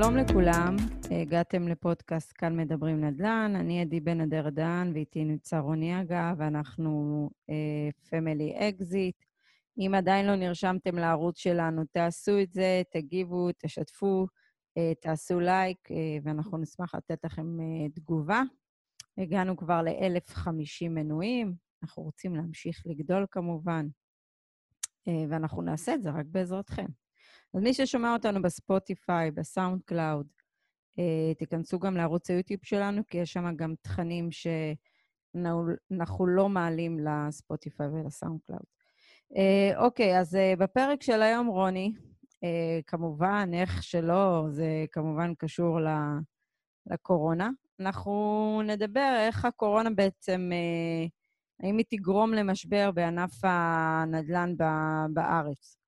שלום לכולם, הגעתם לפודקאסט כאן מדברים נדל"ן, אני עדי בן אדר דן ואיתי נמצא רוני אגה, ואנחנו Family אה, Exit. אם עדיין לא נרשמתם לערוץ שלנו, תעשו את זה, תגיבו, תשתפו, אה, תעשו לייק, אה, ואנחנו נשמח לתת לכם אה, תגובה. הגענו כבר ל-1,050 מנויים, אנחנו רוצים להמשיך לגדול כמובן, אה, ואנחנו נעשה את זה רק בעזרתכם. אז מי ששומע אותנו ב Spotify, ב SoundCloud, אה, תיכנסו גם לערוץ היוטיוב שלנו, כי יש שם גם תכנים שאנחנו לא מעלים ל Spotify ול SoundCloud. אה, אוקיי, אז אה, בפרק של היום, רוני, כמובן, איך שלא, זה כמובן קשור לקורונה. אנחנו נדבר איך הקורונה בעצם, האם היא תגרום למשבר בענף הנדל"ן בארץ.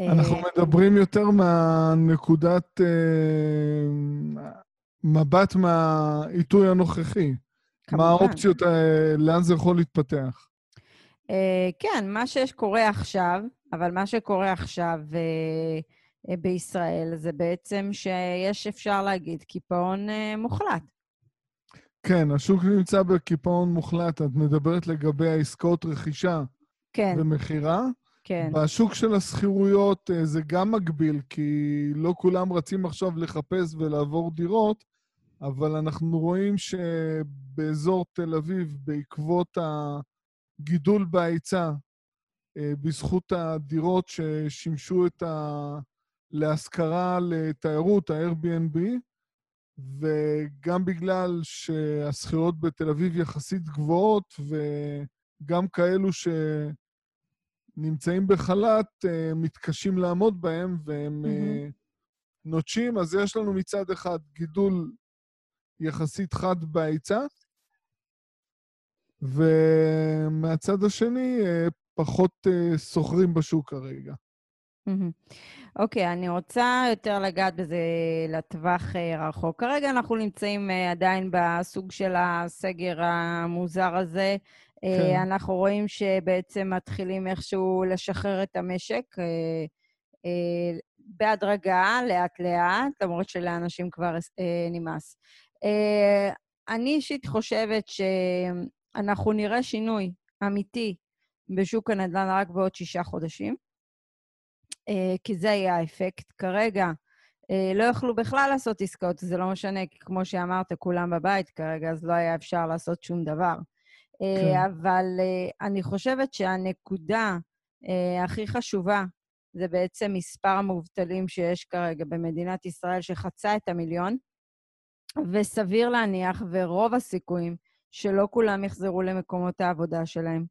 אנחנו מדברים יותר מהנקודת אה, מבט מהעיתוי הנוכחי. כמובן. מה האופציות, אה, לאן זה יכול להתפתח? אה, כן, מה שקורה עכשיו, אבל מה שקורה עכשיו בישראל זה בעצם שיש, אפשר להגיד, קיפאון מוחלט. כן, השוק נמצא בקיפאון מוחלט. את מדברת לגבי העסקאות רכישה כן. ומכירה. כן. בשוק של השכירויות אה, זה גם מגביל, כי לא כולם רצים עכשיו לחפש ולעבור דירות, אבל אנחנו רואים שבאזור תל אביב, בעקבות הגידול בהיצע, אה, בזכות הדירות ששימשו את ה... להשכרה לתיירות, ה-Airbnb, וגם בגלל שהשכירות בתל אביב יחסית גבוהות, וגם כאלו ש... נמצאים בחל"ת, אה, מתקשים לעמוד בהם והם mm-hmm. נוטשים, אז יש לנו מצד אחד גידול יחסית חד בהיצע, ומהצד השני, אה, פחות סוחרים בשוק כרגע. אוקיי, okay, אני רוצה יותר לגעת בזה לטווח רחוק. כרגע אנחנו נמצאים עדיין בסוג של הסגר המוזר הזה. כן. אה, אנחנו רואים שבעצם מתחילים איכשהו לשחרר את המשק אה, אה, בהדרגה, לאט-לאט, למרות שלאנשים כבר נמאס. אני אישית חושבת שאנחנו נראה שינוי אמיתי בשוק הנדל"ן רק בעוד שישה חודשים, כי זה יהיה האפקט. כרגע לא יכלו בכלל לעשות עסקאות, זה לא משנה, כי כמו שאמרת, כולם בבית כרגע, אז לא היה אפשר לעשות שום דבר. אה, כן. אבל אה, אני חושבת שהנקודה אה, הכי חשובה זה בעצם מספר המובטלים שיש כרגע במדינת ישראל, שחצה את המיליון, וסביר להניח, ורוב הסיכויים, שלא כולם יחזרו למקומות העבודה שלהם.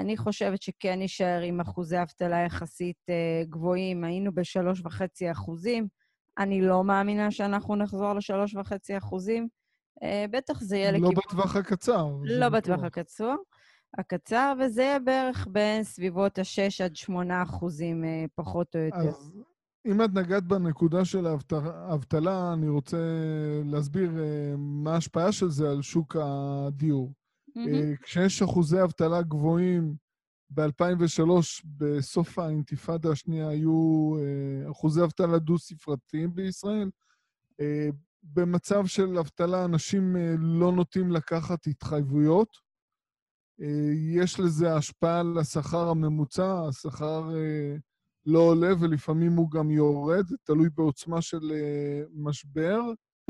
אני חושבת שכן נישאר עם אחוזי אבטלה יחסית גבוהים. היינו ב-3.5 אחוזים. אני לא מאמינה שאנחנו נחזור ל-3.5 אחוזים. אה, בטח זה יהיה לא לכיוון... לא בטווח הקצר. לא בטווח הקצר, הקצר, וזה יהיה בערך בין סביבות ה-6 עד 8 אחוזים, אה, פחות או יותר. אז אם את נגעת בנקודה של האבטלה, אני רוצה להסביר אה, מה ההשפעה של זה על שוק הדיור. Mm-hmm. כשיש אחוזי אבטלה גבוהים, ב-2003, בסוף האינתיפאדה השנייה, היו אחוזי אבטלה דו-ספרתיים בישראל. במצב של אבטלה אנשים אה, לא נוטים לקחת התחייבויות. אה, יש לזה השפעה על השכר הממוצע, השכר אה, לא עולה ולפעמים הוא גם יורד, תלוי בעוצמה של משבר.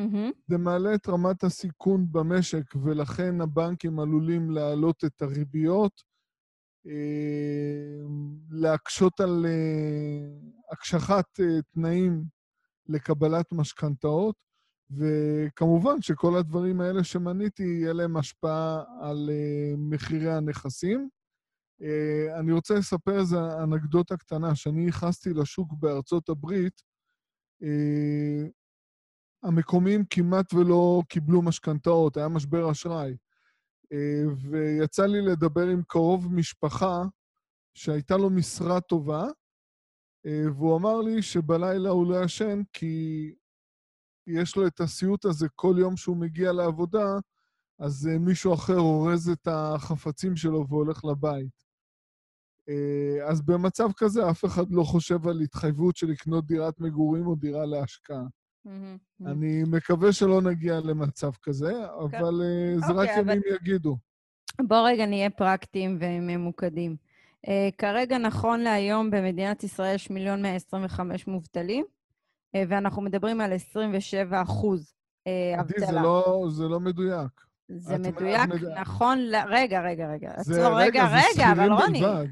Mm-hmm. זה מעלה את רמת הסיכון במשק, ולכן הבנקים עלולים להעלות את הריביות, להקשות על הקשחת תנאים לקבלת משכנתאות. וכמובן שכל הדברים האלה שמניתי, יהיה להם השפעה על uh, מחירי הנכסים. Uh, אני רוצה לספר איזו אנקדוטה קטנה. כשאני נכנסתי לשוק בארצות הברית, uh, המקומיים כמעט ולא קיבלו משכנתאות, היה משבר אשראי. ויצא לי לדבר עם קרוב משפחה שהייתה לו משרה טובה, והוא אמר לי שבלילה הוא לא ישן כי יש לו את הסיוט הזה כל יום שהוא מגיע לעבודה, אז uh, מישהו אחר אורז את החפצים שלו והולך לבית. אה, אז במצב כזה אף אחד לא חושב על התחייבות של לקנות דירת מגורים או דירה להשקעה. אני מקווה שלא נגיע למצב כזה, אוקיי. אבל זה רק אוקיי, ימים יגידו. בואו רגע נהיה פרקטיים וממוקדים. כרגע, נכון להיום, במדינת ישראל יש מיליון 125 מובטלים, ואנחנו מדברים על 27 אחוז אבטלה. עדי, לא, זה לא מדויק. זה מדויק, מד... נכון ל... רגע, רגע, רגע. עצור, רגע, רגע, אבל רוני... בלבד.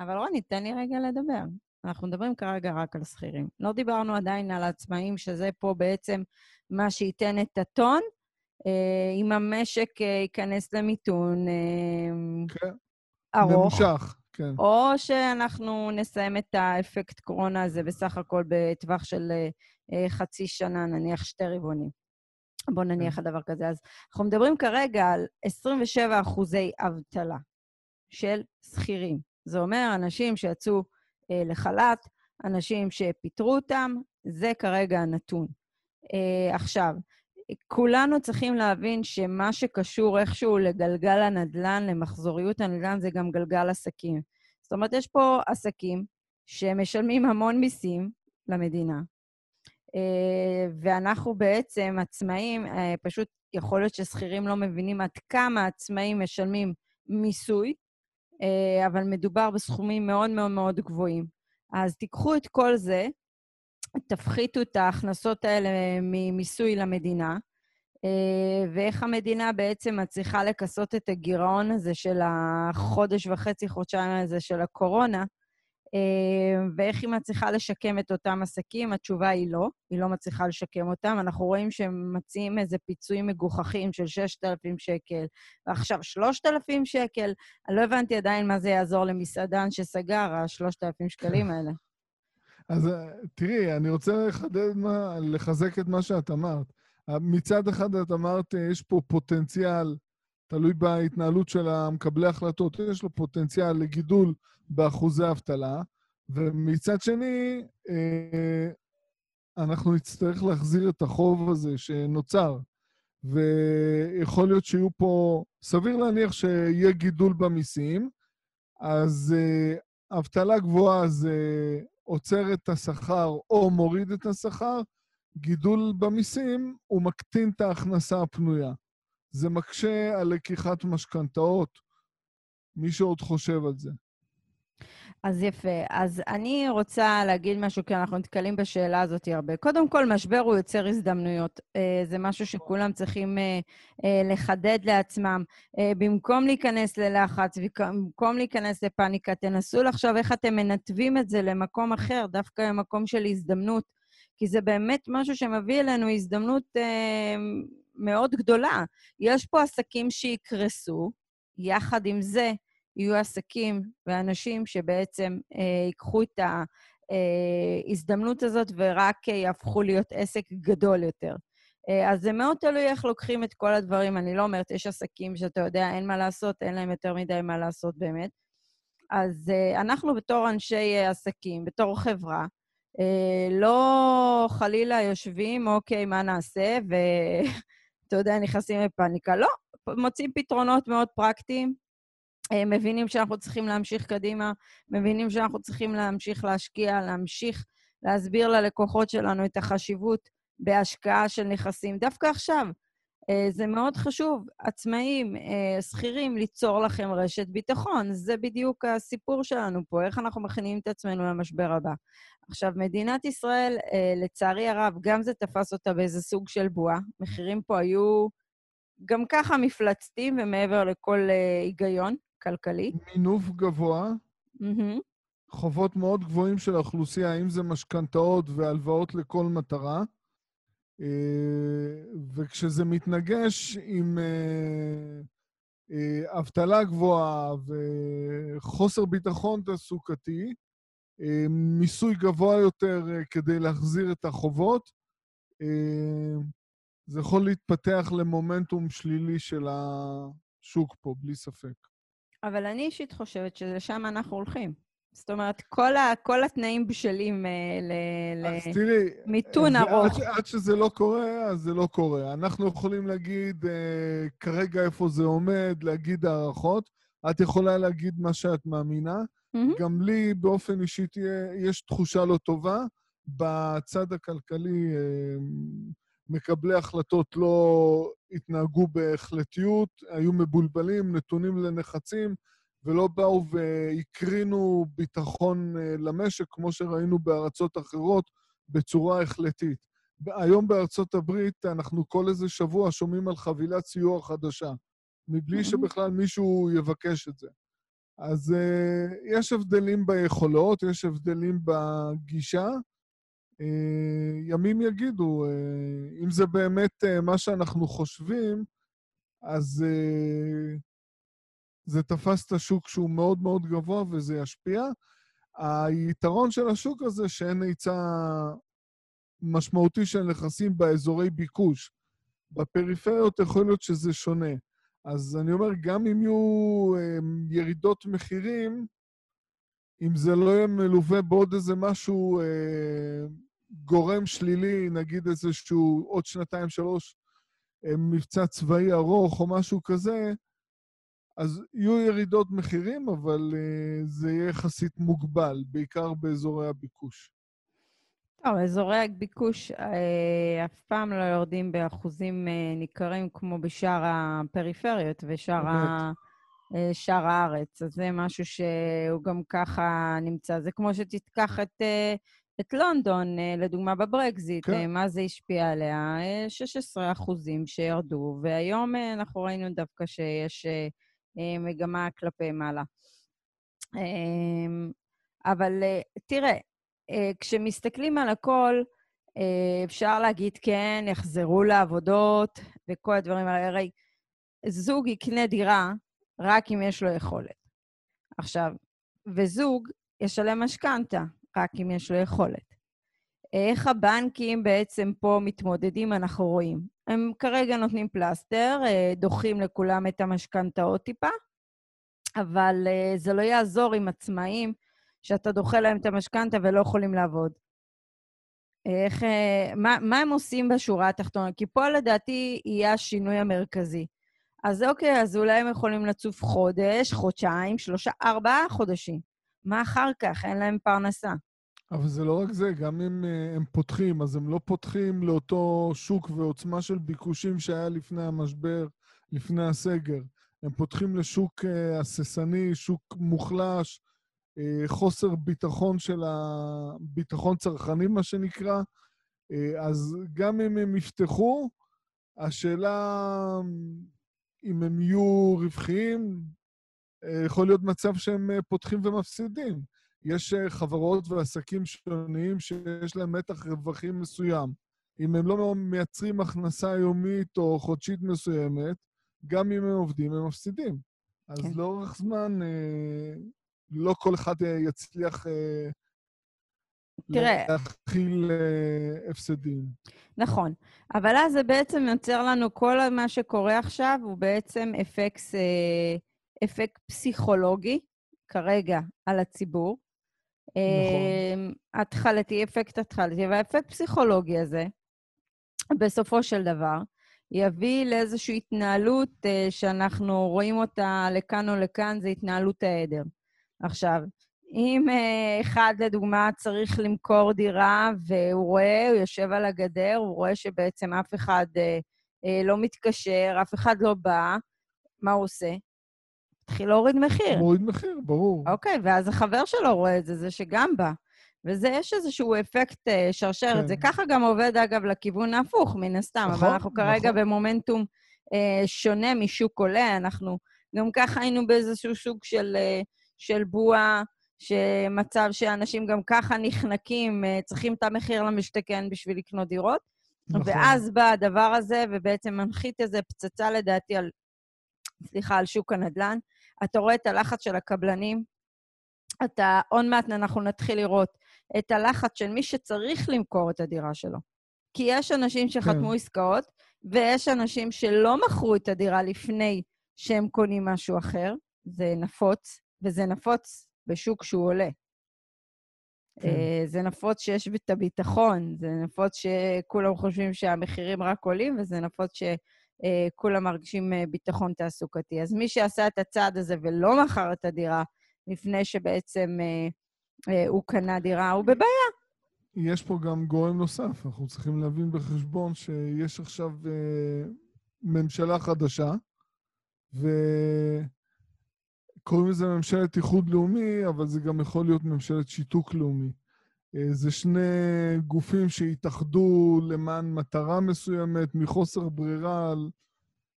אבל רוני, תן לי רגע לדבר. אנחנו מדברים כרגע רק על שכירים. לא דיברנו עדיין על עצמאים, שזה פה בעצם מה שייתן את הטון. אה, אם המשק אה, ייכנס למיתון אה, כן. ארוך. ממושך, כן. או שאנחנו נסיים את האפקט קורונה הזה בסך הכל בטווח של אה, חצי שנה, נניח שתי רבעונים. בואו נניח כן. על דבר כזה. אז אנחנו מדברים כרגע על 27 אחוזי אבטלה של שכירים. זה אומר אנשים שיצאו אה, לחל"ת, אנשים שפיטרו אותם, זה כרגע הנתון. אה, עכשיו, כולנו צריכים להבין שמה שקשור איכשהו לגלגל הנדל"ן, למחזוריות הנדל"ן, זה גם גלגל עסקים. זאת אומרת, יש פה עסקים שמשלמים המון מיסים למדינה, אה, ואנחנו בעצם עצמאים, אה, פשוט יכול להיות ששכירים לא מבינים עד כמה עצמאים משלמים מיסוי, אה, אבל מדובר בסכומים מאוד מאוד מאוד גבוהים. אז תיקחו את כל זה, תפחיתו את ההכנסות האלה ממיסוי למדינה, ואיך המדינה בעצם מצליחה לכסות את הגירעון הזה של החודש וחצי, חודשיים הזה של הקורונה, אה, ואיך היא מצליחה לשקם את אותם עסקים? התשובה היא לא, היא לא מצליחה לשקם אותם. אנחנו רואים שהם מציעים איזה פיצויים מגוחכים של 6,000 שקל, ועכשיו 3,000 שקל. אני לא הבנתי עדיין מה זה יעזור למסעדן שסגר, ה-3,000 שקלים האלה. אז אה, תראי, אני רוצה לחדד מה, לחזק את מה שאת אמרת. מצד אחד את אמרת, אה, יש פה פוטנציאל תלוי בהתנהלות של המקבלי החלטות, יש לו פוטנציאל לגידול באחוזי אבטלה, ומצד שני, אה, אנחנו נצטרך להחזיר את החוב הזה שנוצר, ויכול להיות שיהיו פה, סביר להניח שיהיה גידול במיסים, אז אבטלה גבוהה זה עוצר את השכר או מוריד את השכר, גידול במיסים הוא מקטין את ההכנסה הפנויה. זה מקשה על לקיחת משכנתאות. מי שעוד חושב על זה. אז יפה. אז אני רוצה להגיד משהו, כי אנחנו נתקלים בשאלה הזאת הרבה. קודם כל, משבר הוא יוצר הזדמנויות. אה, זה משהו שכולם צריכים אה, אה, לחדד לעצמם. במקום להיכנס ללחץ, במקום להיכנס לפאניקה, תנסו לחשוב איך אתם מנתבים את זה למקום אחר, דווקא למקום של הזדמנות, כי זה באמת משהו שמביא אלינו הזדמנות מאוד גדולה. יש פה עסקים שיקרסו, יחד עם זה יהיו עסקים ואנשים שבעצם אה, ייקחו את ההזדמנות אה, הזאת ורק אה, יהפכו להיות עסק גדול יותר. אה, אז זה מאוד תלוי איך לוקחים את כל הדברים. אני לא אומרת, יש עסקים שאתה יודע, אין מה לעשות, אין להם יותר מדי מה לעשות באמת. אז אה, אנחנו בתור אנשי עסקים, בתור חברה, אה, לא חלילה יושבים, אוקיי, מה נעשה, ו... אתה יודע, נכנסים לפאניקה. לא, מוצאים פתרונות מאוד פרקטיים, אה, מבינים שאנחנו צריכים להמשיך קדימה, מבינים שאנחנו צריכים להמשיך להשקיע, להמשיך להסביר ללקוחות שלנו את החשיבות בהשקעה של נכסים. דווקא עכשיו, אה, זה מאוד חשוב, עצמאים, אה, שכירים, ליצור לכם רשת ביטחון. זה בדיוק הסיפור שלנו פה, איך אנחנו מכינים את עצמנו למשבר הבא. עכשיו, מדינת ישראל, אה, לצערי הרב, גם זה תפס אותה באיזה סוג של בועה. מחירים פה היו גם ככה מפלצתיים ומעבר לכל היגיון כלכלי. מינוף גבוה, mm-hmm. חובות מאוד גבוהים של האוכלוסייה, אם זה משכנתאות והלוואות לכל מטרה. אה, וכשזה מתנגש עם אה, אה, אבטלה גבוהה וחוסר ביטחון תעסוקתי, מיסוי גבוה יותר כדי להחזיר את החובות, זה יכול להתפתח למומנטום שלילי של השוק פה, בלי ספק. אבל אני אישית חושבת שלשם אנחנו הולכים. זאת אומרת, כל, ה, כל התנאים בשלים uh, למיתון ארוך. עד, עד שזה לא קורה, אז זה לא קורה. אנחנו יכולים להגיד uh, כרגע איפה זה עומד, להגיד הערכות. את יכולה להגיד מה שאת מאמינה. Mm-hmm. גם לי באופן אישי תהיה, יש תחושה לא טובה. בצד הכלכלי, אה, מקבלי החלטות לא התנהגו בהחלטיות, היו מבולבלים, נתונים לנחצים, ולא באו והקרינו ביטחון אה, למשק, כמו שראינו בארצות אחרות, בצורה החלטית. היום בארצות הברית אנחנו כל איזה שבוע שומעים על חבילת סיוע חדשה, מבלי שבכלל מישהו יבקש את זה. אז uh, יש הבדלים ביכולות, יש הבדלים בגישה. Uh, ימים יגידו, uh, אם זה באמת uh, מה שאנחנו חושבים, אז זה תפס את השוק שהוא מאוד מאוד גבוה וזה ישפיע. היתרון של השוק הזה שאין היצע משמעותי של נכסים באזורי ביקוש. בפריפריות יכול להיות שזה שונה. אז אני אומר, גם אם יהיו אה, ירידות מחירים, אם זה לא יהיה מלווה בעוד איזה משהו אה, גורם שלילי, נגיד איזשהו עוד שנתיים, שלוש, אה, מבצע צבאי ארוך או משהו כזה, אז יהיו ירידות מחירים, אבל אה, זה יהיה יחסית מוגבל, בעיקר באזורי הביקוש. טוב, אזורי הביקוש אה, אף פעם לא יורדים באחוזים אה, ניכרים כמו בשאר הפריפריות ושאר ה... אה, שאר הארץ. אז זה משהו שהוא גם ככה נמצא. זה כמו שתיקח את, אה, את לונדון, אה, לדוגמה, בברקזיט, כן. מה זה השפיע עליה? 16 אחוזים שירדו, והיום אנחנו ראינו דווקא שיש מגמה כלפי מעלה. אבל תראה, אה, כשמסתכלים על הכל, אה, אפשר להגיד, כן, יחזרו לעבודות וכל הדברים האלה. הרי זוג יקנה דירה רק אם יש לו יכולת. עכשיו, וזוג ישלם משכנתה רק אם יש לו יכולת. איך הבנקים בעצם פה מתמודדים, אנחנו רואים. הם כרגע נותנים פלסטר, אה, דוחים לכולם את המשכנתאות טיפה, אבל זה לא יעזור עם עצמאים שאתה דוחה להם את המשכנתה ולא יכולים לעבוד. איך, אה, מה, מה הם עושים בשורה התחתונה? כי פה לדעתי יהיה השינוי המרכזי. אז אוקיי, אז אולי הם יכולים לצוף חודש, חודשיים, שלושה, ארבעה חודשים. מה אחר כך? אין להם פרנסה. אבל זה לא רק זה, גם אם uh, הם פותחים, אז הם לא פותחים לאותו שוק ועוצמה של ביקושים שהיה לפני המשבר, לפני הסגר. הם פותחים לשוק uh, הססני, שוק מוחלש, אה, חוסר ביטחון של הביטחון צרכני, מה שנקרא. אה, אז גם אם הם יפתחו, השאלה אם הם יהיו רווחיים, אה, יכול להיות מצב שהם פותחים ומפסידים. יש חברות ועסקים שונים שיש להם מתח רווחים מסוים. אם הם לא מייצרים הכנסה יומית או חודשית מסוימת, גם אם הם עובדים, הם מפסידים. אז כן. לאורך זמן לא כל אחד אה, יצליח אה, תראה... להתחיל אה, הפסדים. נכון. אבל אז זה בעצם יוצר לנו, כל מה שקורה עכשיו הוא בעצם אפקט, אפקט פסיכולוגי, כרגע, על הציבור. נכון. התחלתי, אפקט התחלתי, והאפקט פסיכולוגי הזה, בסופו של דבר, יביא לאיזושהי התנהלות שאנחנו רואים אותה לכאן או לכאן, זה התנהלות העדר. עכשיו, אם uh, אחד, לדוגמה, צריך למכור דירה והוא רואה, הוא יושב על הגדר, הוא רואה שבעצם אף אחד לא מתקשר, אף אחד לא בא, מה הוא עושה? מתחיל להוריד מחיר. מוריד מחיר, ברור. אוקיי, ואז החבר שלו רואה את זה, זה שגם בא. וזה, יש איזשהו אפקט uh, שרשרת. כן. זה ככה גם עובד, אגב, לכיוון ההפוך, מן הסתם. נכון, אבל אנחנו כרגע נכון. במומנטום uh, שונה משוק עולה. אנחנו גם ככה היינו באיזשהו סוג של... Uh, של בועה, שמצב שאנשים גם ככה נחנקים, אה, צריכים את המחיר למשתכן בשביל לקנות דירות. נכון. ואז בא הדבר הזה, ובעצם מנחית איזה פצצה לדעתי על, סליחה, על שוק הנדל"ן. אתה רואה את הלחץ של הקבלנים, אתה, עוד מעט אנחנו נתחיל לראות את הלחץ של מי שצריך למכור את הדירה שלו. כי יש אנשים שחתמו כן. עסקאות, ויש אנשים שלא מכרו את הדירה לפני שהם קונים משהו אחר, זה נפוץ, וזה נפוץ בשוק שהוא עולה. כן. אה, זה נפוץ שיש את הביטחון, זה נפוץ שכולם חושבים שהמחירים רק עולים, וזה נפוץ שכולם מרגישים אה, ביטחון תעסוקתי. אז מי שעשה את הצעד הזה ולא מכר את הדירה לפני שבעצם אה, אה, הוא קנה דירה, הוא בבעיה. יש פה גם גורם נוסף, אנחנו צריכים להבין בחשבון שיש עכשיו אה, ממשלה חדשה, וקוראים לזה ממשלת איחוד לאומי, אבל זה גם יכול להיות ממשלת שיתוק לאומי. אה, זה שני גופים שהתאחדו למען מטרה מסוימת, מחוסר ברירה,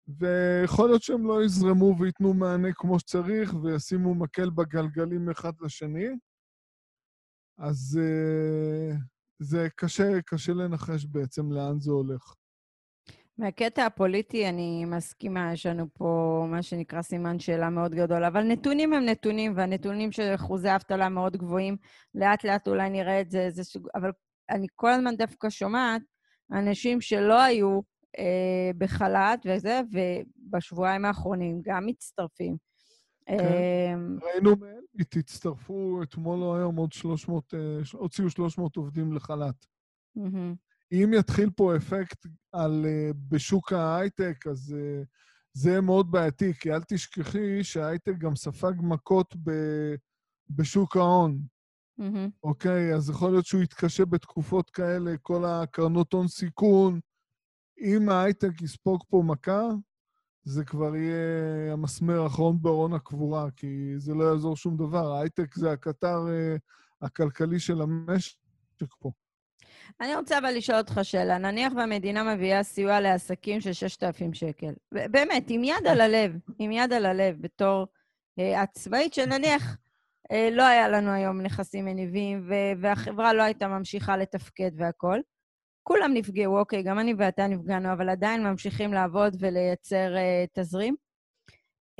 ויכול להיות שהם לא יזרמו וייתנו מענה כמו שצריך וישימו מקל בגלגלים אחד לשני. אז uh, זה קשה, קשה לנחש בעצם לאן זה הולך. מהקטע הפוליטי אני מסכימה, יש לנו פה מה שנקרא סימן שאלה מאוד גדול, אבל נתונים הם נתונים, והנתונים של אחוזי אבטלה מאוד גבוהים, לאט לאט אולי נראה את זה, איזה סוג... אבל אני כל הזמן דווקא שומעת אנשים שלא היו אה, בחל"ת וזה, ובשבועיים האחרונים גם מצטרפים. כן. אה, ראינו מאלביט, הצטרפו אתמול או היום עוד 300, אה, הוציאו 300 עובדים לחל"ת. אם יתחיל פה אפקט על, uh, בשוק ההייטק, אז uh, זה מאוד בעייתי, כי אל תשכחי שההייטק גם ספג מכות ב, בשוק ההון. Mm-hmm. אוקיי? אז יכול להיות שהוא יתקשה בתקופות כאלה, כל הקרנות הון סיכון. אם ההייטק יספוג פה מכה, זה כבר יהיה המסמר האחרון בארון הקבורה, כי זה לא יעזור שום דבר. ההייטק זה הקטר uh, הכלכלי של המשק פה. אני רוצה אבל לשאול אותך שאלה. נניח והמדינה מביאה סיוע לעסקים של 6,000 שקל. באמת, עם יד על הלב, עם יד על הלב, בתור אה, עצמאית, שנניח אה, לא היה לנו היום נכסים מניבים, והחברה לא הייתה ממשיכה לתפקד והכול. כולם נפגעו, אוקיי, גם אני ואתה נפגענו, אבל עדיין ממשיכים לעבוד ולייצר אה, תזרים.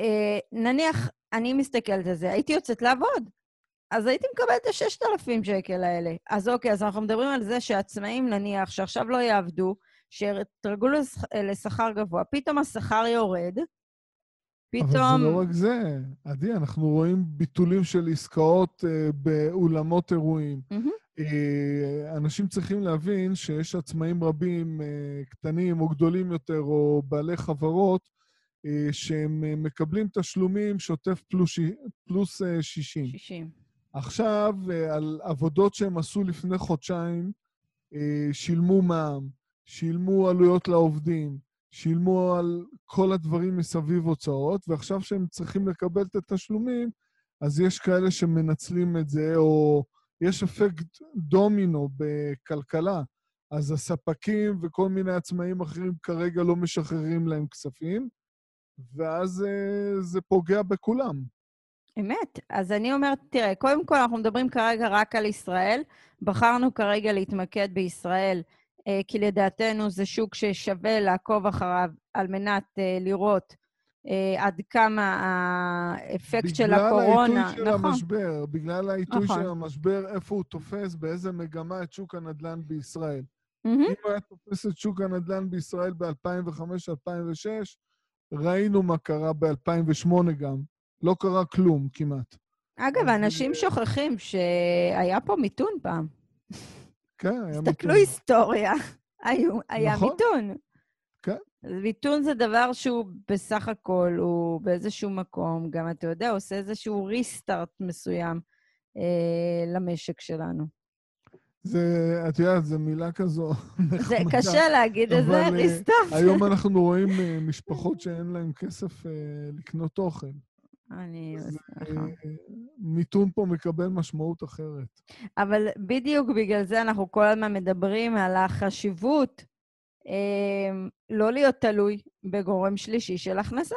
אה, נניח, אני מסתכלת על זה, הייתי יוצאת לעבוד. אז הייתי מקבלת את ה-6,000 שקל האלה. אז אוקיי, אז אנחנו מדברים על זה שעצמאים, נניח, שעכשיו לא יעבדו, שיתרגלו לשכר גבוה, פתאום השכר יורד, פתאום... אבל זה לא רק זה. עדי, אנחנו רואים ביטולים של עסקאות אה, באולמות אירועים. Mm-hmm. אה, אנשים צריכים להבין שיש עצמאים רבים, אה, קטנים או גדולים יותר, או בעלי חברות, אה, שהם אה, מקבלים תשלומים שוטף פלוס, פלוס 60. 60. עכשיו, אה, על עבודות שהם עשו לפני חודשיים, אה, שילמו מע"מ, שילמו עלויות לעובדים, שילמו על כל הדברים מסביב הוצאות, ועכשיו שהם צריכים לקבל את התשלומים, אז יש כאלה שמנצלים את זה, או יש אפקט דומינו בכלכלה. אז הספקים וכל מיני עצמאים אחרים כרגע לא משחררים להם כספים, ואז אה, זה פוגע בכולם. אמת. אז אני אומרת, תראה, קודם כל אנחנו מדברים כרגע רק על ישראל. בחרנו כרגע להתמקד בישראל, אה, כי לדעתנו זה שוק ששווה לעקוב אחריו על מנת אה, לראות אה, עד כמה האפקט של הקורונה... בגלל העיתוי של נכון. המשבר, בגלל העיתוי נכון. של המשבר, איפה הוא תופס, באיזה מגמה את שוק הנדל"ן בישראל. Mm-hmm. אם הוא היה תופס את שוק הנדל"ן בישראל ב-2005-2006, ראינו מה קרה ב-2008 גם. לא קרה כלום כמעט. אגב, אנשים שוכחים שהיה פה מיתון פעם. כן, היה מיתון. תסתכלו היסטוריה, היו, היה נכון. מיתון. כן. מיתון זה דבר שהוא בסך הכל, הוא באיזשהו מקום, גם אתה יודע, עושה איזשהו ריסטארט מסוים אה, למשק שלנו. זה, את יודעת, זו מילה כזו נחמדה. זה קשה להגיד את זה, ריסטארט. היום אנחנו רואים אה, משפחות שאין להן כסף אה, לקנות אוכל. אני. אה, מיתון פה מקבל משמעות אחרת. אבל בדיוק בגלל זה אנחנו כל הזמן מדברים על החשיבות אה, לא להיות תלוי בגורם שלישי של הכנסה.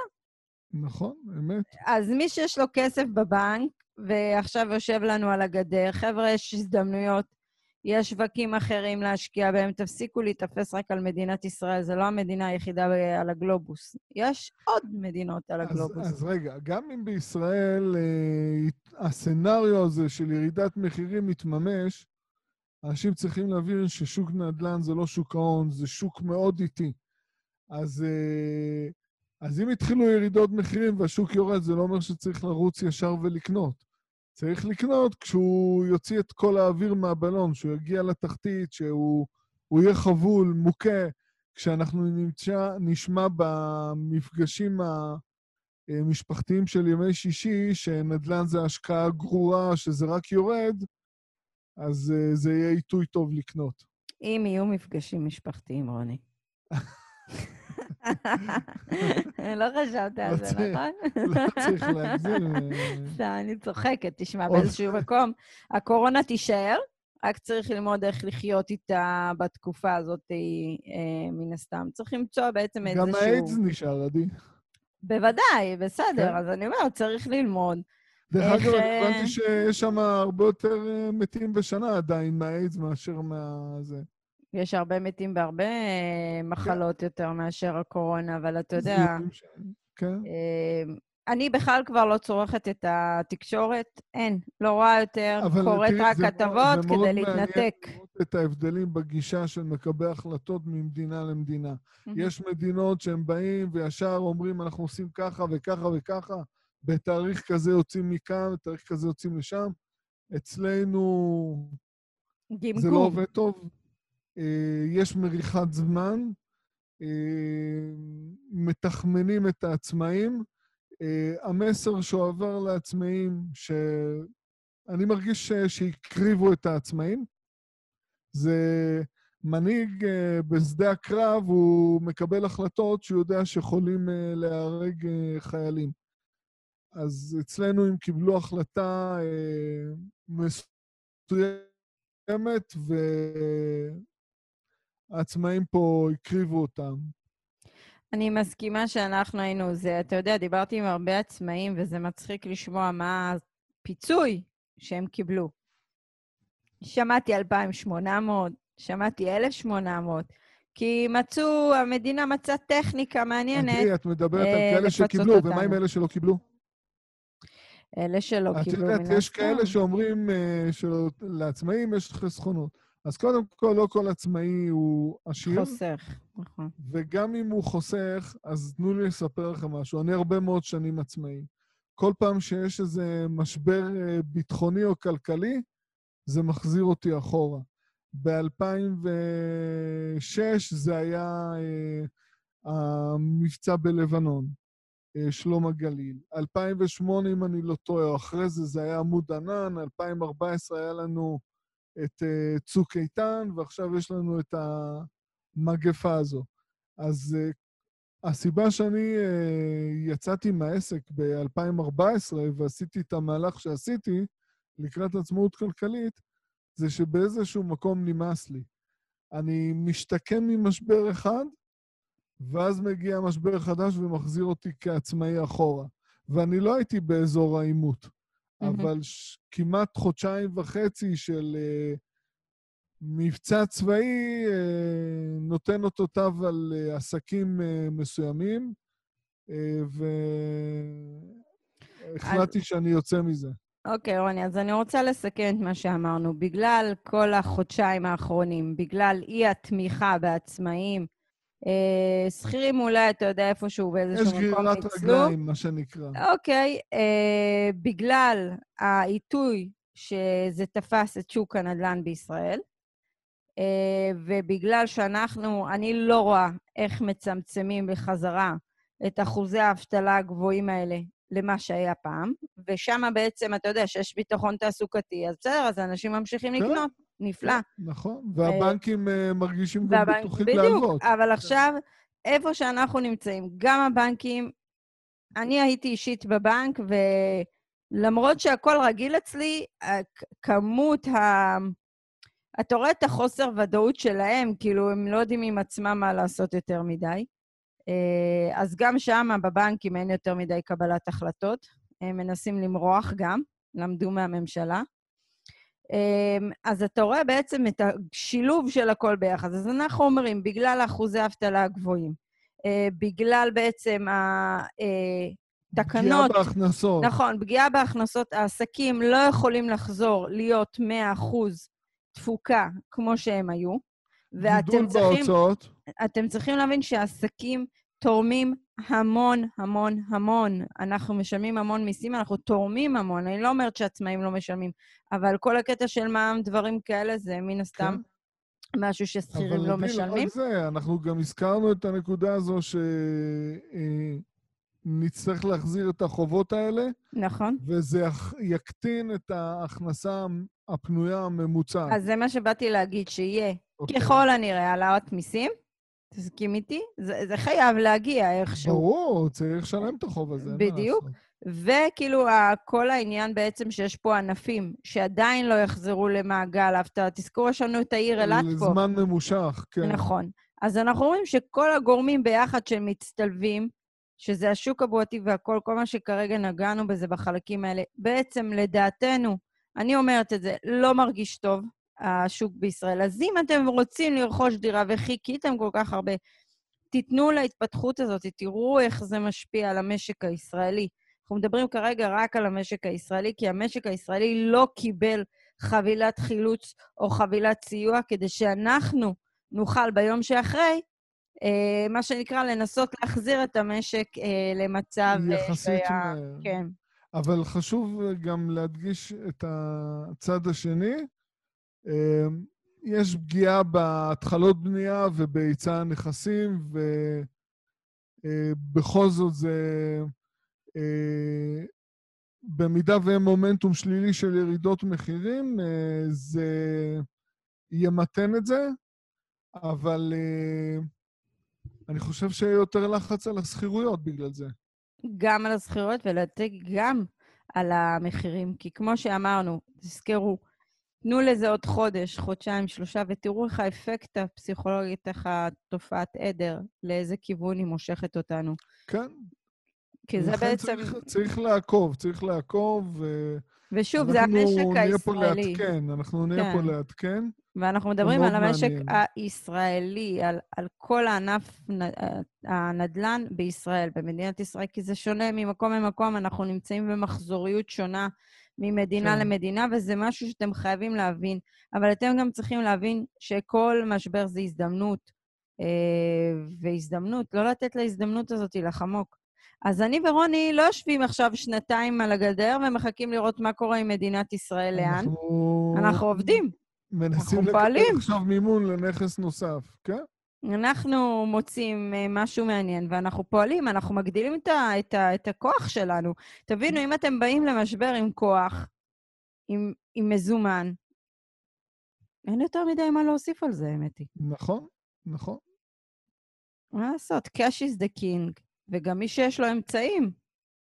נכון, אמת. אז מי שיש לו כסף בבנק, ועכשיו יושב לנו על הגדר, חבר'ה, יש הזדמנויות יש שווקים אחרים להשקיע בהם, תפסיקו להיתפס רק על מדינת ישראל, זו לא המדינה היחידה על הגלובוס. יש עוד מדינות על הגלובוס. אז, אז רגע, גם אם בישראל אה, הסצנריו הזה של ירידת מחירים מתממש, אנשים צריכים להבין ששוק נדל"ן זה לא שוק ההון, זה שוק מאוד איטי. אז, אה, אז אם התחילו ירידות מחירים והשוק יורד, זה לא אומר שצריך לרוץ ישר ולקנות. צריך לקנות כשהוא יוציא את כל האוויר מהבלון, שהוא יגיע לתחתית, שהוא יהיה חבול, מוכה, כשאנחנו נמצא, נשמע במפגשים אה, משפחתיים של ימי שישי, שנדל"ן זה השקעה גרורה, שזה רק יורד, אז uh, זה יהיה עיתוי טוב לקנות. אם יהיו מפגשים משפחתיים, רוני. לא חשבת על זה, נכון? לא צריך להגזים. סתם, אני צוחקת. תשמע, באיזשהו מקום, הקורונה תישאר, רק צריך ללמוד איך לחיות איתה בתקופה הזאת, אה, מן הסתם. צריך למצוא בעצם איזשהו... גם האיידס נשאר, עדי. בוודאי, בסדר. כן. אז אני אומרת, צריך ללמוד. דרך אגב, אני הבנתי אה, שיש שם הרבה יותר אה, מתים בשנה עדיין מהאיידס מאשר מה... זה. יש הרבה מתים בהרבה מחלות כן. יותר מאשר הקורונה, אבל אתה יודע... כן. אני בכלל כבר לא צורכת את התקשורת, אין, לא רואה יותר, קוראת רק כתבות כדי להתנתק. זה מאוד את ההבדלים בגישה של מקבלי החלטות ממדינה למדינה. Mm-hmm. יש מדינות שהם באים וישר אומרים, אנחנו עושים ככה וככה וככה, בתאריך כזה יוצאים מכאן, בתאריך כזה יוצאים לשם. אצלנו גמגום. זה לא עובד טוב. אה, יש מריחת זמן, אה, מתחמנים את העצמאים, Uh, המסר שעובר לעצמאים, שאני מרגיש שהקריבו את העצמאים, זה מנהיג בשדה הקרב, הוא מקבל החלטות שהוא יודע שיכולים uh, חיילים. אז אצלנו הם קיבלו החלטה מסוימת, והעצמאים פה הקריבו אותם. אני מסכימה שאנחנו היינו זה. אתה יודע, דיברתי עם הרבה עצמאים, וזה מצחיק לשמוע מה הפיצוי שהם קיבלו. שמעתי 2,800, שמעתי 1,800, כי מצאו, המדינה מצאה טכניקה מעניינת תראי, את מדברת על אה, כאלה שקיבלו, ומה עם אלה שלא קיבלו? אלה שלא קיבלו, מן הסתם. את יודעת, יש כאלה שאומרים אה, שלעצמאים יש חסכונות. אז קודם כל, לא כל עצמאי הוא עשיר. חוסך, נכון. וגם אם הוא חוסך, אז תנו לי לספר לכם משהו. אני הרבה מאוד שנים עצמאי. כל פעם שיש איזה משבר אה, ביטחוני או כלכלי, זה מחזיר אותי אחורה. ב-2006 זה היה אה, המבצע בלבנון, אה, שלום הגליל. 2008, אם אני לא טועה, או אחרי זה, זה היה עמוד ענן, 2014 היה לנו את uh, צוק איתן, ועכשיו יש לנו את המגפה הזו. אז uh, הסיבה שאני uh, יצאתי מהעסק ב-2014 ועשיתי את המהלך שעשיתי לקראת עצמאות כלכלית, זה שבאיזשהו מקום נמאס לי. אני משתקם ממשבר אחד, ואז מגיע משבר חדש ומחזיר אותי כעצמאי אחורה. ואני לא הייתי באזור העימות. אבל כמעט חודשיים וחצי של uh, מבצע צבאי uh, נותן אותותיו על uh, עסקים uh, מסוימים, uh, והחלטתי אז... שאני יוצא מזה. אוקיי, okay, רוני, אז אני רוצה לסכם את מה שאמרנו. בגלל כל החודשיים האחרונים, בגלל אי-התמיכה בעצמאים, אה, שכירים אולי, אתה יודע, איפשהו באיזשהו מקום ניצלו. יש גרירת רגליים, מה שנקרא. אוקיי, אה, בגלל העיתוי שזה תפס את שוק הנדל"ן בישראל, אה, ובגלל שאנחנו, אני לא רואה איך מצמצמים בחזרה את אחוזי האבטלה הגבוהים האלה למה שהיה פעם, ושם בעצם, אתה יודע, שיש ביטחון תעסוקתי, אז בסדר, אז אנשים ממשיכים כן. לקנות. נפלא. נכון, והבנקים uh, מרגישים גם בטוחים להלוות. בדיוק, אבל עכשיו, איפה שאנחנו נמצאים, גם הבנקים, אני הייתי אישית בבנק, ולמרות שהכל רגיל אצלי, כמות ה... אתה רואה את החוסר ודאות שלהם, כאילו, הם לא יודעים עם עצמם מה לעשות יותר מדי. אה, אז גם שם, בבנקים, אין יותר מדי קבלת החלטות. הם מנסים למרוח גם, למדו מהממשלה. אמ, אז אתה רואה בעצם את השילוב של הכל ביחד. אז אנחנו אומרים, בגלל אחוזי האבטלה הגבוהים, אה, בגלל בעצם התקנות... פגיעה בהכנסות. נכון, פגיעה בהכנסות. העסקים לא יכולים לחזור להיות 100% תפוקה כמו שהם היו. גידול בהוצאות. אתם צריכים להבין שהעסקים תורמים המון, המון, המון. אנחנו משלמים המון מיסים, אנחנו תורמים המון. אני לא אומרת שעצמאים לא משלמים, אבל כל הקטע של מע"מ, דברים כאלה, זה מן הסתם כן. משהו ששכירים לא משלמים. אבל לא רק זה, אנחנו גם הזכרנו את הנקודה הזו ש... נצטרך להחזיר את החובות האלה. נכון. וזה יקטין את ההכנסה הפנויה הממוצעת. אז זה מה שבאתי להגיד, שיהיה. אוקיי. ככל הנראה העלאת מיסים, תסכים איתי? זה, זה חייב להגיע איכשהו. ברור, צריך לשלם את החוב הזה. בדיוק. וכאילו, כל העניין בעצם שיש פה ענפים שעדיין לא יחזרו למעגל האבטלה. תזכרו, יש לנו את העיר אילת פה. לזמן ממושך, כן. נכון. אז אנחנו רואים שכל הגורמים ביחד שמצטלבים, שזה השוק הבועתי והכל, כל מה שכרגע נגענו בזה בחלקים האלה, בעצם, לדעתנו, אני אומרת את זה, לא מרגיש טוב, השוק בישראל. אז אם אתם רוצים לרכוש דירה וחיכיתם כל כך הרבה, תיתנו להתפתחות הזאת, תראו איך זה משפיע על המשק הישראלי. אנחנו מדברים כרגע רק על המשק הישראלי, כי המשק הישראלי לא קיבל חבילת חילוץ או חבילת סיוע כדי שאנחנו נוכל ביום שאחרי, אה, מה שנקרא, לנסות להחזיר את המשק אה, למצב... אה, יחסית שהיה... כן. אבל חשוב גם להדגיש את הצד השני. אה, יש פגיעה בהתחלות בנייה ובהיצע הנכסים, ובכל אה, זאת זה... אה, במידה ואין מומנטום שלילי של ירידות מחירים, זה ימתן את זה, אבל אני חושב שיהיה יותר לחץ על השכירויות בגלל זה. גם על השכירויות ולתת גם על המחירים, כי כמו שאמרנו, תזכרו, תנו לזה עוד חודש, חודשיים, שלושה, ותראו איך האפקט הפסיכולוגי, איך התופעת עדר, לאיזה כיוון היא מושכת אותנו. כן. כי זה בעצם... צריך, צריך לעקוב, צריך לעקוב. ו... ושוב, זה המשק הישראלי. אנחנו נהיה פה לעדכן, אנחנו נהיה כן. פה לעדכן. ואנחנו מדברים על המשק מעניין. הישראלי, על, על כל הענף הנדל"ן בישראל, במדינת ישראל, כי זה שונה ממקום למקום, אנחנו נמצאים במחזוריות שונה ממדינה כן. למדינה, וזה משהו שאתם חייבים להבין. אבל אתם גם צריכים להבין שכל משבר זה הזדמנות, אה, והזדמנות, לא לתת להזדמנות הזאת לחמוק. אז אני ורוני לא יושבים עכשיו שנתיים על הגדר ומחכים לראות מה קורה עם מדינת ישראל, לאן. אנחנו... אנחנו עובדים. מנסים לקבל עכשיו מימון לנכס נוסף, כן? אנחנו מוצאים אה, משהו מעניין ואנחנו פועלים, אנחנו מגדילים את, ה, את, ה, את הכוח שלנו. תבינו, אם אתם באים למשבר עם כוח, עם, עם מזומן, אין יותר מדי מה להוסיף על זה, האמת היא. נכון, נכון. מה לעשות? cash is the king, וגם מי שיש לו אמצעים.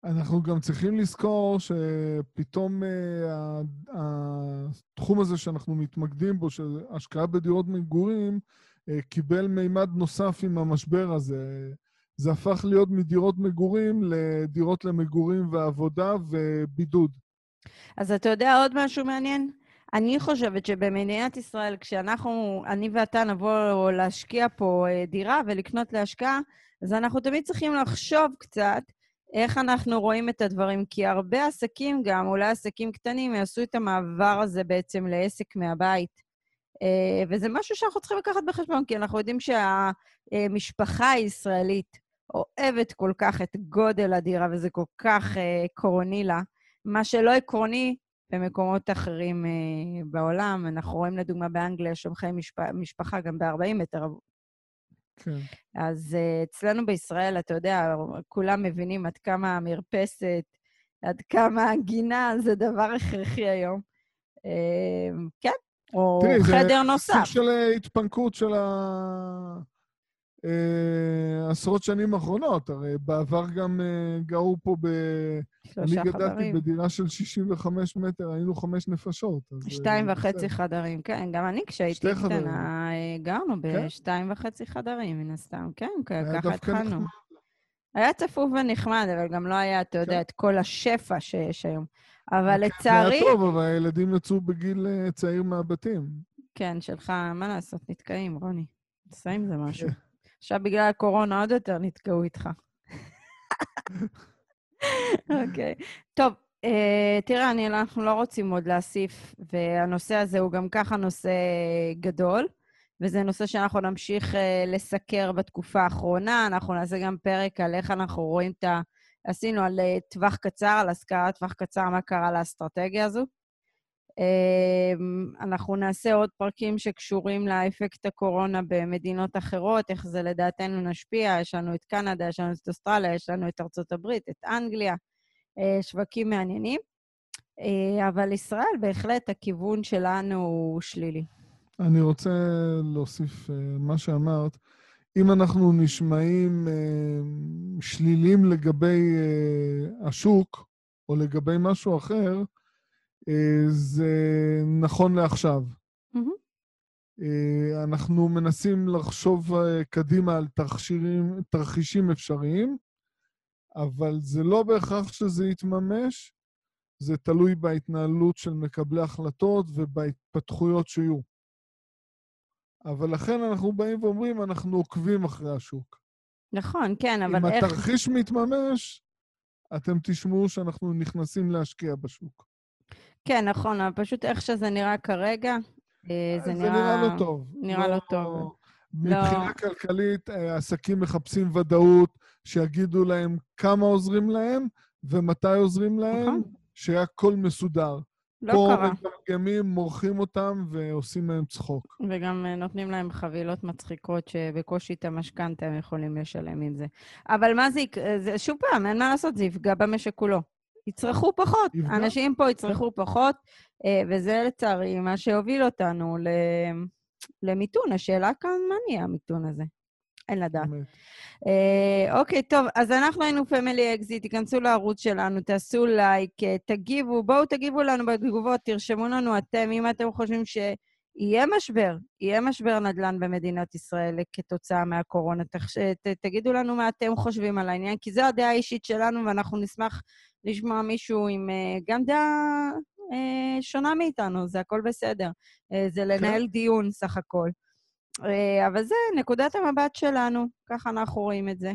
אנחנו גם צריכים לזכור שפתאום uh, התחום הזה שאנחנו מתמקדים בו, של השקעה בדירות מגורים, קיבל מימד נוסף עם המשבר הזה. זה הפך להיות מדירות מגורים לדירות למגורים ועבודה ובידוד. אז אתה יודע עוד משהו מעניין? אני חושבת שבמדינת ישראל, כשאנחנו, אני ואתה נבוא להשקיע פה אה, דירה ולקנות להשקעה, אז אנחנו תמיד צריכים לחשוב קצת איך אנחנו רואים את הדברים, כי הרבה עסקים גם, אולי עסקים קטנים, יעשו את המעבר הזה בעצם לעסק מהבית. אה, וזה משהו שאנחנו צריכים לקחת בחשבון, כי אנחנו יודעים שהמשפחה הישראלית אוהבת כל כך את גודל הדירה, וזה כל כך אה, עקרוני לה. מה שלא עקרוני במקומות אחרים אה, בעולם, אנחנו רואים לדוגמה באנגליה שומחי משפחה גם ב-40 מטר כן. אז uh, אצלנו בישראל, אתה יודע, כולם מבינים עד כמה המרפסת, עד כמה הגינה זה דבר הכרחי היום. Uh, כן, או תראי, חדר נוסף. תראי, זה סוג של התפנקות של העשרות אה, שנים האחרונות. הרי בעבר גם uh, גרו פה ב... אני גדלתי חדרים. בדירה של 65 מטר, היינו חמש נפשות. שתיים וחצי חדרים, כן. גם אני, כשהייתי קטנה, גרנו כן? בשתיים וחצי חדרים, מן הסתם. כן, ככה התחלנו. היה צפוף ונחמד, אבל גם לא היה, אתה יודע, כן. את כל השפע שיש היום. אבל לצערי... זה היה טוב, אבל הילדים יצאו בגיל אה, צעיר מהבתים. כן, שלך, מה לעשות, נתקעים, רוני. תעשה עם זה משהו. כן. עכשיו, בגלל הקורונה עוד יותר נתקעו איתך. אוקיי. טוב, uh, תראה, אני, אנחנו לא רוצים עוד להוסיף, והנושא הזה הוא גם ככה נושא גדול, וזה נושא שאנחנו נמשיך uh, לסקר בתקופה האחרונה. אנחנו נעשה גם פרק על איך אנחנו רואים את ה... עשינו על uh, טווח קצר, על השכרת טווח קצר, מה קרה לאסטרטגיה הזו. אמ, אנחנו נעשה עוד פרקים שקשורים לאפקט הקורונה במדינות אחרות, איך זה לדעתנו נשפיע. יש לנו את קנדה, יש לנו את אוסטרליה, יש לנו את ארצות הברית, את אנגליה, אה, שווקים מעניינים. אה, אבל ישראל, בהחלט, הכיוון שלנו הוא שלילי. אני רוצה להוסיף אה, מה שאמרת. אם אנחנו נשמעים שלילים לגבי השוק, או לגבי משהו אחר, אה, זה נכון לעכשיו. Mm-hmm. אנחנו מנסים לחשוב אה, קדימה על תרחישים, תרחישים אפשריים, אבל זה לא בהכרח שזה יתממש, זה תלוי בהתנהלות של מקבלי החלטות ובהתפתחויות שיהיו. אבל לכן אנחנו באים ואומרים, אנחנו עוקבים אחרי השוק. נכון, כן, אבל אם איך... אם התרחיש מתממש, אתם תשמעו שאנחנו נכנסים להשקיע בשוק. כן, נכון, אבל פשוט איך שזה נראה כרגע, אה, זה, נראה... זה נראה לא טוב. נראה לא, לא טוב. מבחינה לא... כלכלית, אה, עסקים מחפשים ודאות, שיגידו להם כמה עוזרים להם ומתי עוזרים להם, נכון. שהכל מסודר. לא פה קרה. פה מגמגמים, מורחים אותם ועושים מהם צחוק. וגם אה, נותנים להם חבילות מצחיקות שבקושי את המשכנתה הם יכולים לשלם עם זה. אבל מה זה יקרה? שוב פעם, אין מה לעשות, זה יפגע במשק כולו. יצרכו פחות. יפגע. אנשים פה יצרכו פחות, אה, וזה לצערי מה שהוביל אותנו למיתון. השאלה כאן, מה נהיה המיתון הזה? אין לדעת. אה, אוקיי, טוב, אז אנחנו היינו Family Exit, תיכנסו לערוץ שלנו, תעשו לייק, אה, תגיבו, בואו תגיבו לנו בתגובות, תרשמו לנו אתם, אם אתם חושבים שיהיה משבר, יהיה משבר נדל"ן במדינת ישראל כתוצאה מהקורונה. תחש... ת, תגידו לנו מה אתם חושבים על העניין, כי זו הדעה האישית שלנו, ואנחנו נשמח לשמוע מישהו עם אה, גם דעה uh, שונה מאיתנו, זה הכל בסדר. Uh, זה לנהל כן. דיון סך הכל. Uh, אבל זה נקודת המבט שלנו, ככה אנחנו רואים את זה.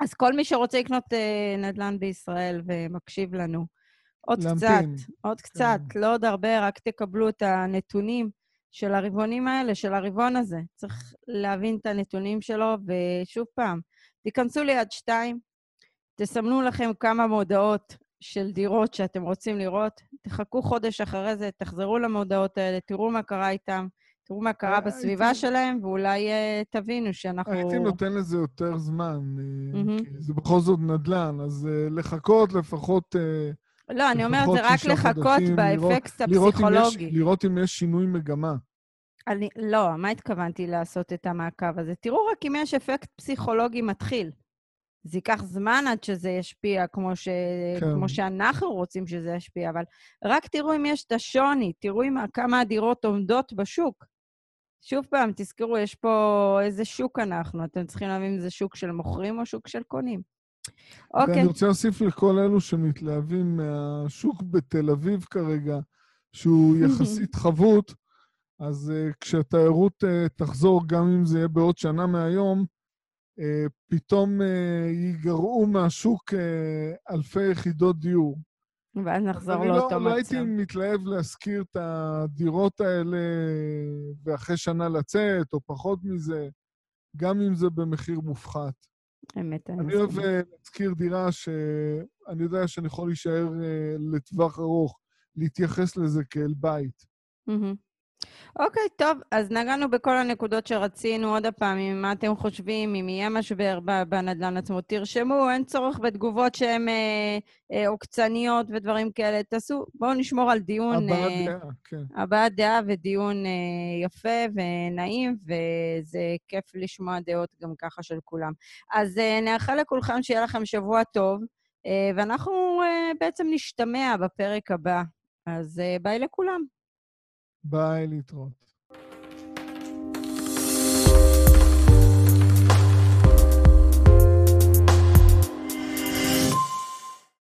אז כל מי שרוצה לקנות uh, נדל"ן בישראל ומקשיב לנו, עוד להמתין. קצת, עוד קצת, כן. לא עוד הרבה, רק תקבלו את הנתונים של הרבעונים האלה, של הרבעון הזה. צריך להבין את הנתונים שלו, ושוב פעם, תיכנסו ליד שתיים, תסמנו לכם כמה מודעות של דירות שאתם רוצים לראות, תחכו חודש אחרי זה, תחזרו למודעות האלה, תראו מה קרה איתם, תראו מה קרה אה, בסביבה שלהם, ואולי uh, תבינו שאנחנו... הייתי נותן לזה יותר זמן. כי זה בכל זאת נדל"ן, אז לחכות לפחות... לא, אני אומרת, זה רק לחכות באפקט הפסיכולוגי. לראות אם יש שינוי מגמה. אני, לא, מה התכוונתי לעשות את המעקב הזה? תראו רק אם יש אפקט פסיכולוגי מתחיל. זה ייקח זמן עד שזה ישפיע כמו, ש... כן. כמו שאנחנו רוצים שזה ישפיע, אבל רק תראו אם יש את השוני, תראו עם כמה הדירות עומדות בשוק. שוב פעם, תזכרו, יש פה איזה שוק אנחנו. אתם צריכים להבין אם זה שוק של מוכרים או שוק של קונים. אוקיי. ואני רוצה להוסיף לכל אלו שמתלהבים מהשוק בתל אביב כרגע, שהוא יחסית חבוט, אז uh, כשהתיירות uh, תחזור, גם אם זה יהיה בעוד שנה מהיום, אה, פתאום אה, ייגרעו מהשוק אה, אלפי יחידות דיור. ואז נחזור לאותו מצב. אני לא, לא הייתי מתלהב להשכיר את הדירות האלה ואחרי שנה לצאת, או פחות מזה, גם אם זה במחיר מופחת. אמת, אני אני אוהב להזכיר דירה שאני יודע שאני יכול להישאר לטווח ארוך, להתייחס לזה כאל בית. Mm-hmm. אוקיי, טוב, אז נגענו בכל הנקודות שרצינו. עוד פעם, אם מה אתם חושבים, אם יהיה משבר בנדל"ן עצמו, תרשמו, אין צורך בתגובות שהן אה, אה, עוקצניות ודברים כאלה. תעשו, בואו נשמור על דיון... הבעת אה, דעה, כן. הבעת דעה ודיון אה, יפה ונעים, וזה כיף לשמוע דעות גם ככה של כולם. אז אה, נאחל לכולכם שיהיה לכם שבוע טוב, אה, ואנחנו אה, בעצם נשתמע בפרק הבא. אז אה, ביי לכולם. ביי, להתראות.